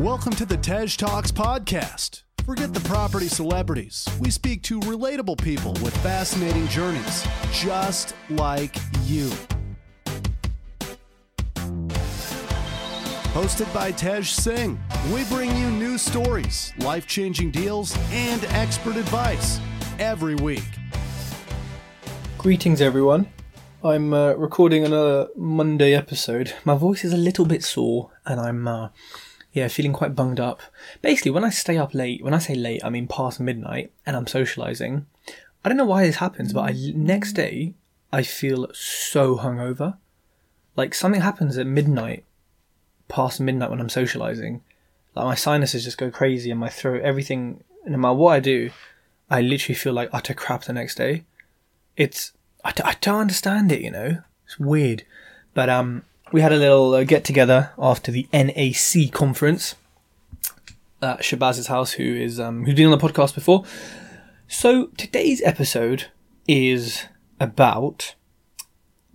Welcome to the Tej Talks podcast. Forget the property celebrities. We speak to relatable people with fascinating journeys, just like you. Hosted by Tej Singh, we bring you new stories, life changing deals, and expert advice every week. Greetings, everyone. I'm uh, recording another Monday episode. My voice is a little bit sore, and I'm uh, yeah feeling quite bunged up. Basically, when I stay up late, when I say late, I mean past midnight, and I'm socializing. I don't know why this happens, but I next day I feel so hungover. Like something happens at midnight, past midnight when I'm socializing. Like my sinuses just go crazy, and my throat, everything. No matter what I do, I literally feel like utter crap the next day. It's I d- I don't understand it, you know. It's weird. But um, we had a little uh, get together after the NAC conference at Shabaz's house, who is um, who's been on the podcast before. So today's episode is about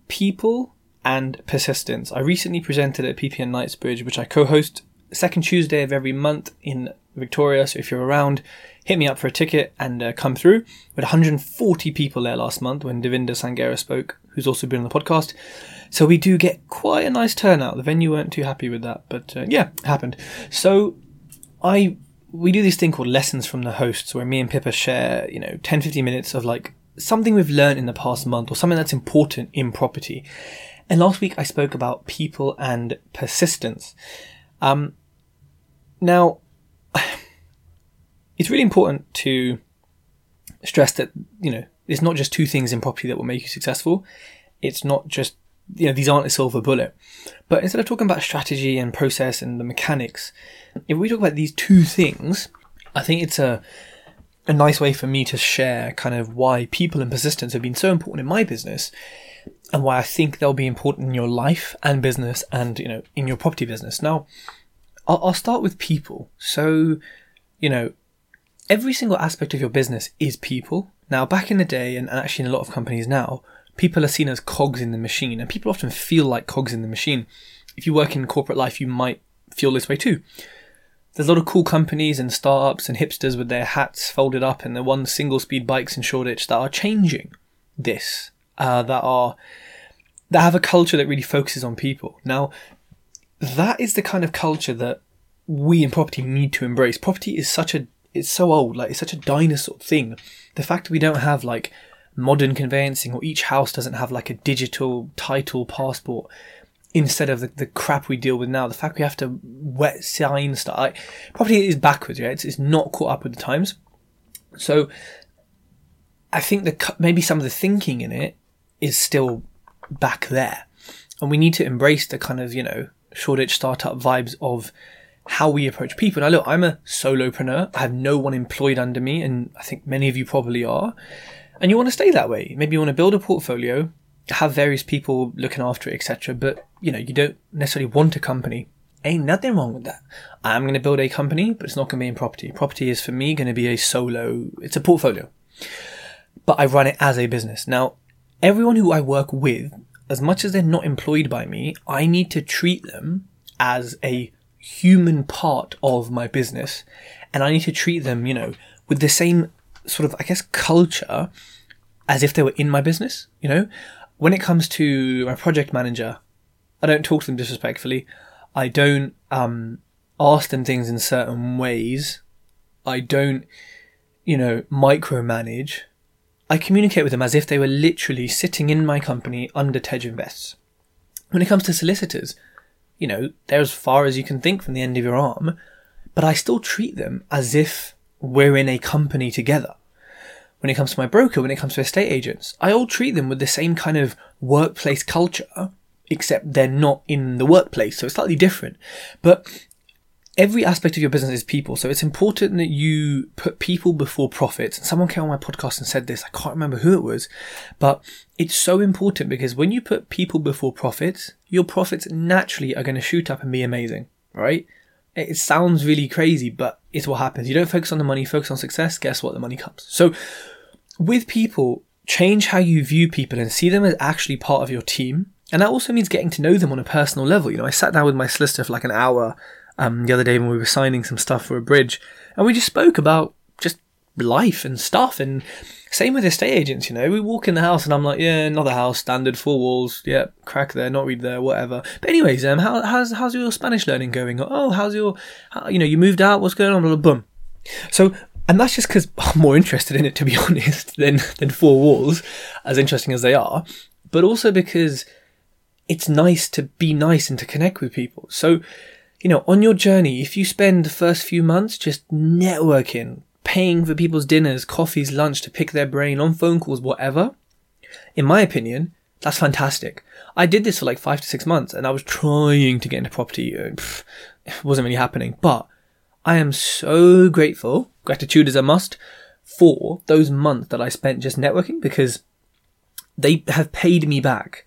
people and persistence. I recently presented at PPN Knightsbridge, which I co-host second Tuesday of every month in Victoria. So if you're around, hit me up for a ticket and uh, come through. We had 140 people there last month when Devinder Sangera spoke, who's also been on the podcast. So we do get quite a nice turnout. The venue weren't too happy with that, but uh, yeah, it happened. So I we do this thing called lessons from the hosts where me and Pippa share, you know, 10 15 minutes of like something we've learned in the past month or something that's important in property. And last week I spoke about people and persistence. Um, now, it's really important to stress that, you know, it's not just two things in property that will make you successful. It's not just, you know, these aren't a silver bullet. But instead of talking about strategy and process and the mechanics, if we talk about these two things, I think it's a, a nice way for me to share kind of why people and persistence have been so important in my business and why I think they'll be important in your life and business and, you know, in your property business. Now, I'll, I'll start with people. So, you know, every single aspect of your business is people. Now, back in the day, and actually in a lot of companies now, people are seen as cogs in the machine, and people often feel like cogs in the machine. If you work in corporate life, you might feel this way too. There's a lot of cool companies and startups and hipsters with their hats folded up and their one single speed bikes in Shoreditch that are changing this, uh, that are that have a culture that really focuses on people. Now, that is the kind of culture that we in property need to embrace. Property is such a it's so old, like it's such a dinosaur thing. The fact that we don't have like modern conveyancing or each house doesn't have like a digital title passport instead of the, the crap we deal with now. The fact we have to wet sign stuff. Like, property is backwards, yeah. It's, it's not caught up with the times. So I think that maybe some of the thinking in it is still back there. And we need to embrace the kind of, you know, Shoreditch startup vibes of how we approach people. Now, look, I'm a solopreneur. I have no one employed under me, and I think many of you probably are. And you want to stay that way. Maybe you want to build a portfolio, have various people looking after it, etc. But you know, you don't necessarily want a company. Ain't nothing wrong with that. I'm going to build a company, but it's not going to be in property. Property is for me going to be a solo. It's a portfolio, but I run it as a business. Now, everyone who I work with, as much as they're not employed by me, I need to treat them as a human part of my business and I need to treat them, you know, with the same sort of, I guess, culture as if they were in my business, you know? When it comes to my project manager, I don't talk to them disrespectfully. I don't um, ask them things in certain ways. I don't, you know, micromanage. I communicate with them as if they were literally sitting in my company under Tej Invests. When it comes to solicitors, you know, they're as far as you can think from the end of your arm, but I still treat them as if we're in a company together. When it comes to my broker, when it comes to estate agents, I all treat them with the same kind of workplace culture, except they're not in the workplace, so it's slightly different. But every aspect of your business is people, so it's important that you put people before profits. Someone came on my podcast and said this, I can't remember who it was, but it's so important because when you put people before profits, your profits naturally are going to shoot up and be amazing, right? It sounds really crazy, but it's what happens. You don't focus on the money, focus on success. Guess what? The money comes. So with people, change how you view people and see them as actually part of your team. And that also means getting to know them on a personal level. You know, I sat down with my solicitor for like an hour um, the other day when we were signing some stuff for a bridge, and we just spoke about just life and stuff. And same with estate agents, you know, we walk in the house and I'm like, yeah, another house, standard, four walls, yeah, crack there, not read there, whatever. But anyways, um, how, how's how's your Spanish learning going? Oh, how's your, how, you know, you moved out, what's going on? Blah, blah, boom. So and that's just because I'm more interested in it, to be honest, than than four walls, as interesting as they are. But also because it's nice to be nice and to connect with people. So, you know, on your journey, if you spend the first few months just networking, paying for people's dinners, coffees, lunch to pick their brain on phone calls, whatever, in my opinion, that's fantastic. I did this for like five to six months and I was trying to get into property. Uh, pff, it wasn't really happening, but I am so grateful, gratitude is a must, for those months that I spent just networking because they have paid me back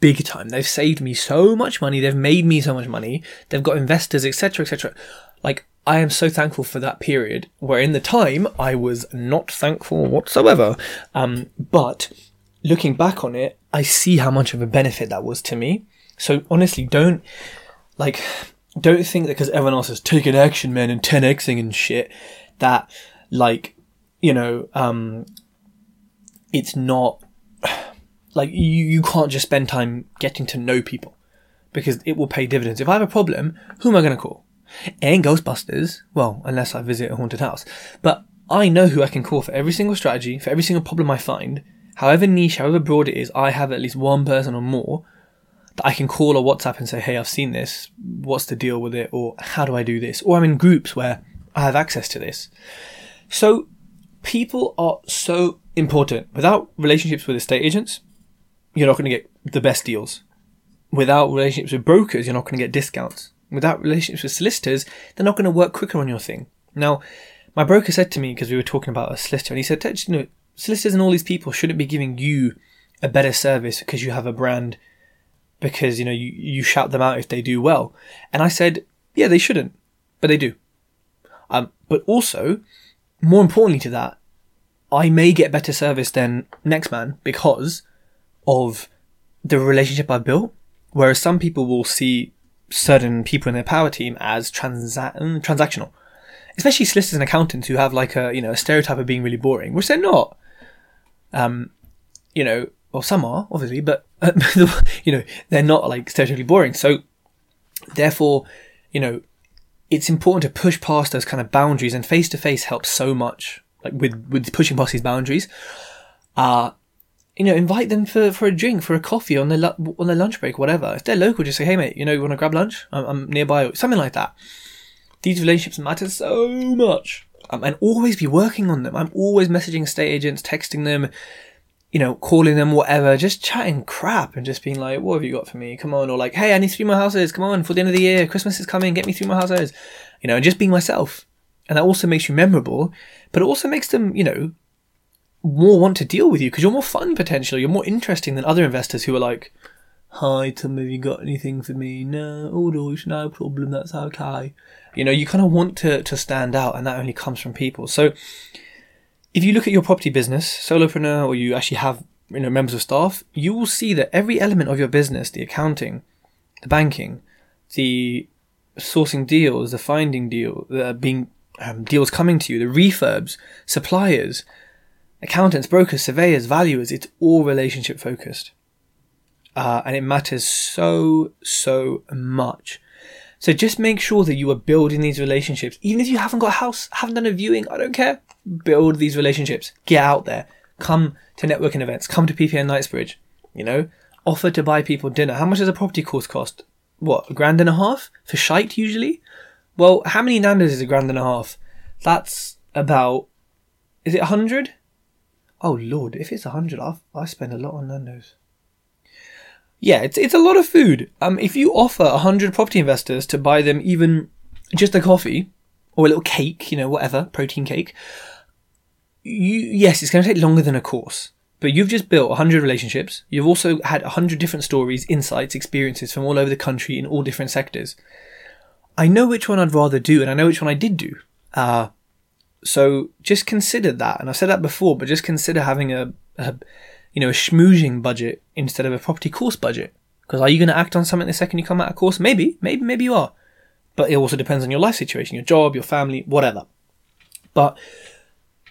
big time. They've saved me so much money. They've made me so much money. They've got investors, etc., etc. Like I am so thankful for that period where in the time I was not thankful whatsoever. Um, but looking back on it, I see how much of a benefit that was to me. So honestly, don't like don't think that because everyone else is taking action, man, and 10xing and shit, that like you know, um, it's not like you you can't just spend time getting to know people because it will pay dividends. If I have a problem, who am I going to call? Ain't Ghostbusters. Well, unless I visit a haunted house, but I know who I can call for every single strategy, for every single problem I find. However niche, however broad it is, I have at least one person or more that I can call or WhatsApp and say, hey, I've seen this. What's the deal with it? Or how do I do this? Or I'm in groups where I have access to this. So people are so important. Without relationships with estate agents, you're not going to get the best deals. Without relationships with brokers, you're not going to get discounts. Without relationships with solicitors, they're not going to work quicker on your thing. Now, my broker said to me, because we were talking about a solicitor, and he said, you know, solicitors and all these people shouldn't be giving you a better service because you have a brand because you know you, you shout them out if they do well and i said yeah they shouldn't but they do um, but also more importantly to that i may get better service than next man because of the relationship i built whereas some people will see certain people in their power team as transa- mm, transactional especially solicitors and accountants who have like a you know a stereotype of being really boring which they're not um you know well, some are obviously, but uh, you know they're not like stereotypically boring. So therefore, you know, it's important to push past those kind of boundaries, and face to face helps so much. Like with with pushing past these boundaries, uh you know, invite them for, for a drink, for a coffee on their on their lunch break, whatever. If they're local, just say, "Hey, mate, you know, you want to grab lunch? I'm, I'm nearby," something like that. These relationships matter so much, um, and always be working on them. I'm always messaging estate agents, texting them, you know, calling them whatever, just chatting crap and just being like, what have you got for me? Come on. Or like, hey, I need three more houses. Come on, for the end of the year, Christmas is coming, get me three more houses. You know, and just being myself. And that also makes you memorable, but it also makes them, you know, more want to deal with you because you're more fun potentially. You're more interesting than other investors who are like, hi, Tom, have you got anything for me? No, oh, it's no problem. That's okay. You know, you kind of want to, to stand out and that only comes from people. So, if you look at your property business, solopreneur, or you actually have you know members of staff, you will see that every element of your business, the accounting, the banking, the sourcing deals, the finding deal, the being um, deals coming to you, the refurbs, suppliers, accountants, brokers, surveyors, valuers, it's all relationship focused. Uh, and it matters so, so much. So just make sure that you are building these relationships. Even if you haven't got a house, haven't done a viewing, I don't care build these relationships. Get out there. Come to networking events. Come to PPN Knightsbridge. You know, offer to buy people dinner. How much does a property course cost? What, a grand and a half for shite usually? Well, how many nandos is a grand and a half? That's about. Is it a hundred? Oh lord, if it's a hundred, I spend a lot on nandos. Yeah, it's it's a lot of food. Um, if you offer a hundred property investors to buy them even just a coffee or a little cake, you know, whatever, protein cake, you, yes, it's going to take longer than a course, but you've just built 100 relationships. You've also had 100 different stories, insights, experiences from all over the country in all different sectors. I know which one I'd rather do, and I know which one I did do. Uh, so just consider that, and I've said that before, but just consider having a, a you know, a schmoozing budget instead of a property course budget. Because are you going to act on something the second you come out of course? Maybe, maybe, maybe you are. but it also depends on your life situation, your job, your family, whatever. But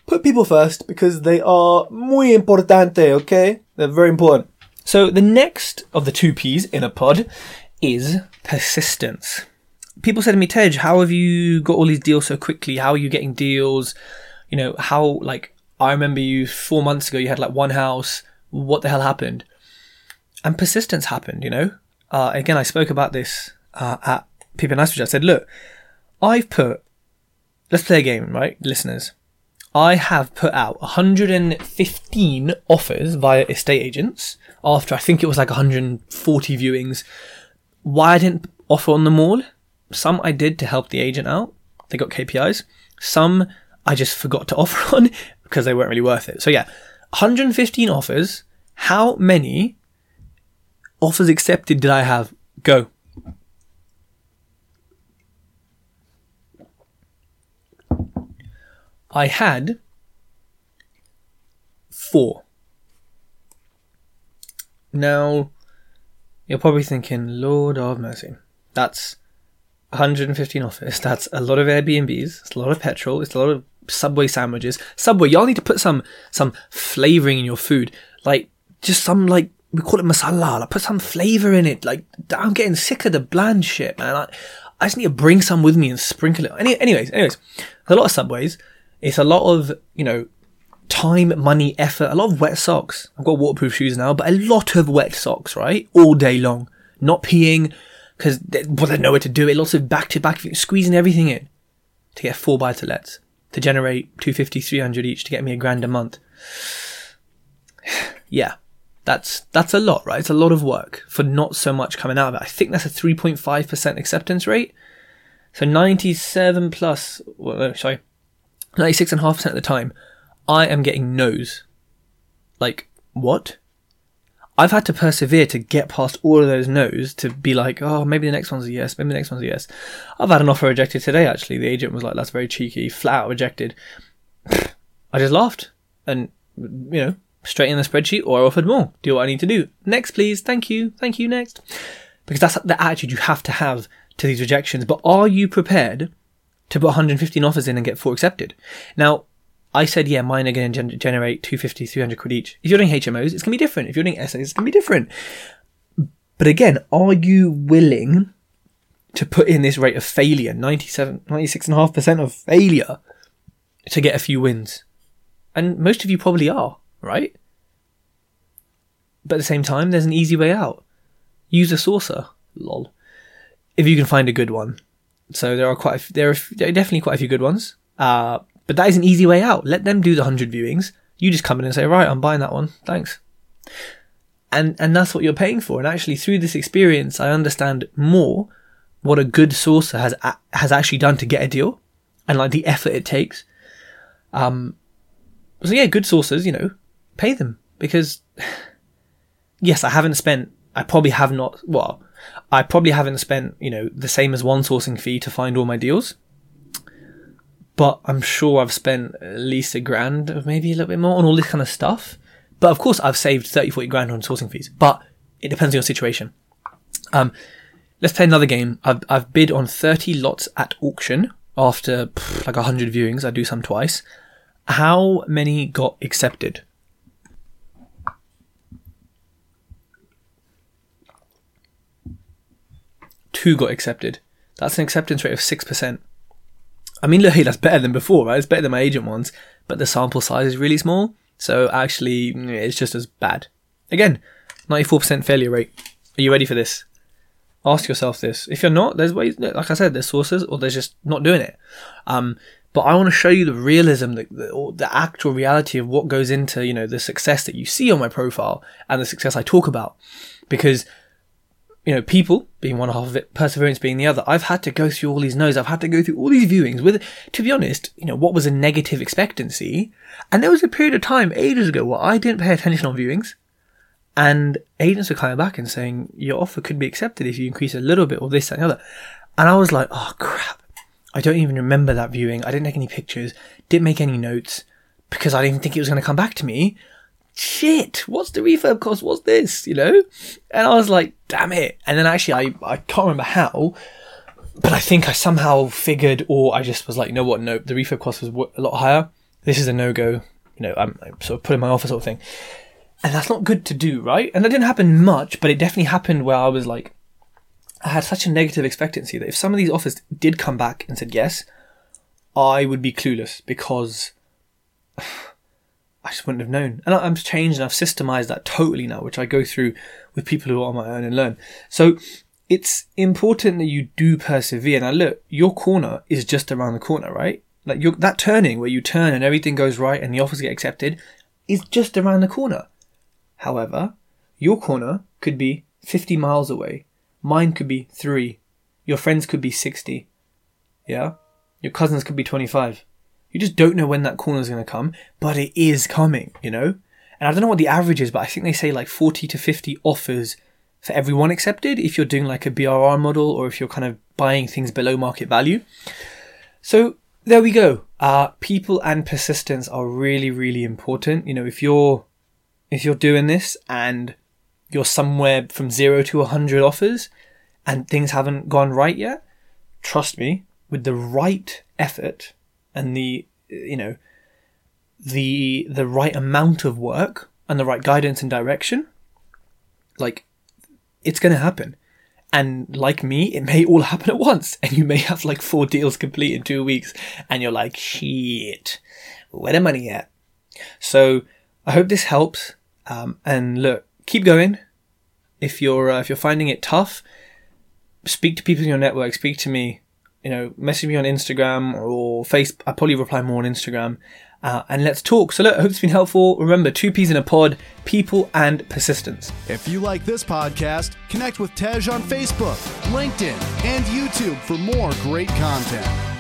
put people first because they are muy importante, okay? They're very important. So the next of the two P's in a pod is persistence. People said to me, Tej, how have you got all these deals so quickly? How are you getting deals? You know, how, like, I remember you four months ago, you had like one house. What the hell happened? And persistence happened, you know? Uh, again, I spoke about this uh, at People Nice I said, look, I've put, let's play a game, right, listeners? I have put out 115 offers via estate agents after I think it was like 140 viewings. Why I didn't offer on them all? Some I did to help the agent out. They got KPIs. Some I just forgot to offer on because they weren't really worth it. So yeah, 115 offers. How many offers accepted did I have? Go. I had four. Now, you're probably thinking, Lord of mercy. That's 115 offers. That's a lot of Airbnbs. It's a lot of petrol. It's a lot of Subway sandwiches. Subway, y'all need to put some some flavoring in your food. Like just some like we call it masala. Like put some flavor in it. Like I'm getting sick of the bland shit, man. I, I just need to bring some with me and sprinkle it. Any, anyways, anyways, a lot of Subways. It's a lot of you know time, money, effort. A lot of wet socks. I've got waterproof shoes now, but a lot of wet socks, right, all day long. Not peeing because they, well, they know where to do it. Lots of back to back, squeezing everything in to get four buy to lets to generate 250, 300 each to get me a grand a month. yeah, that's that's a lot, right? It's a lot of work for not so much coming out of it. I think that's a 3.5% acceptance rate. So 97 plus, well, sorry, 96.5% of the time, I am getting no's. Like, what? I've had to persevere to get past all of those no's to be like, oh, maybe the next one's a yes, maybe the next one's a yes. I've had an offer rejected today, actually. The agent was like, that's very cheeky, flat out rejected. I just laughed and, you know, straight in the spreadsheet or I offered more. Do what I need to do. Next, please. Thank you. Thank you. Next. Because that's the attitude you have to have to these rejections. But are you prepared to put 115 offers in and get four accepted? Now, I said, yeah, mine are going to gen- generate 250, 300 quid each. If you're doing HMOs, it's going to be different. If you're doing SAs, it's going to be different. But again, are you willing to put in this rate of failure, 97, 96.5% of failure to get a few wins? And most of you probably are, right? But at the same time, there's an easy way out. Use a sourcer. Lol. If you can find a good one. So there are quite, a, there, are, there are definitely quite a few good ones. Uh, but that is an easy way out. Let them do the 100 viewings. You just come in and say, right, I'm buying that one. Thanks. And, and that's what you're paying for. And actually, through this experience, I understand more what a good sourcer has, has actually done to get a deal and like the effort it takes. Um, so yeah, good sourcers, you know, pay them because yes, I haven't spent, I probably have not, well, I probably haven't spent, you know, the same as one sourcing fee to find all my deals but I'm sure I've spent at least a grand maybe a little bit more on all this kind of stuff. But of course, I've saved 30, 40 grand on sourcing fees, but it depends on your situation. Um, let's play another game. I've, I've bid on 30 lots at auction after pff, like 100 viewings. I do some twice. How many got accepted? Two got accepted. That's an acceptance rate of 6%. I mean, look, that's better than before, right? It's better than my agent ones, but the sample size is really small, so actually, it's just as bad. Again, 94% failure rate. Are you ready for this? Ask yourself this. If you're not, there's ways, like I said, there's sourcers, or there's just not doing it. Um, but I want to show you the realism, the, the, the actual reality of what goes into, you know, the success that you see on my profile and the success I talk about. Because you know, people being one half of it, perseverance being the other. I've had to go through all these no's. I've had to go through all these viewings with, to be honest, you know, what was a negative expectancy. And there was a period of time ages ago where I didn't pay attention on viewings. And agents were coming back and saying, your offer could be accepted if you increase a little bit or this, and the other. And I was like, oh crap. I don't even remember that viewing. I didn't take any pictures, didn't make any notes because I didn't think it was going to come back to me shit, what's the refurb cost? What's this? You know? And I was like, damn it. And then actually, I, I can't remember how, but I think I somehow figured, or I just was like, you know what? No, the refurb cost was a lot higher. This is a no go. You know, I'm, I'm sort of putting my offer sort of thing, and that's not good to do, right? And that didn't happen much, but it definitely happened where I was like, I had such a negative expectancy that if some of these offers did come back and said yes, I would be clueless because I just wouldn't have known. And I'm changed and I've systemized that totally now, which I go through with people who are on my own and learn. So it's important that you do persevere. Now look, your corner is just around the corner, right? Like that turning where you turn and everything goes right and the offers get accepted is just around the corner. However, your corner could be 50 miles away. Mine could be three. Your friends could be 60. Yeah? Your cousins could be 25. You just don't know when that corner is going to come, but it is coming, you know? And I don't know what the average is, but I think they say like 40 to 50 offers for everyone accepted if you're doing like a BRR model or if you're kind of buying things below market value. So there we go. Uh, people and persistence are really, really important. You know, if you're, if you're doing this and you're somewhere from zero to a hundred offers and things haven't gone right yet, trust me, with the right effort and the you know the the right amount of work and the right guidance and direction like it's going to happen. And like me it may all happen at once. And you may have like four deals complete in 2 weeks and you're like shit where the money at? So i hope this helps. Um, and look keep going. If you're uh, if you're finding it tough speak to people in your network speak to me you know, message me on Instagram or Face. I probably reply more on Instagram. Uh, and let's talk. So, look, I hope it's been helpful. Remember, two peas in a pod, people and persistence. If you like this podcast, connect with Tej on Facebook, LinkedIn, and YouTube for more great content.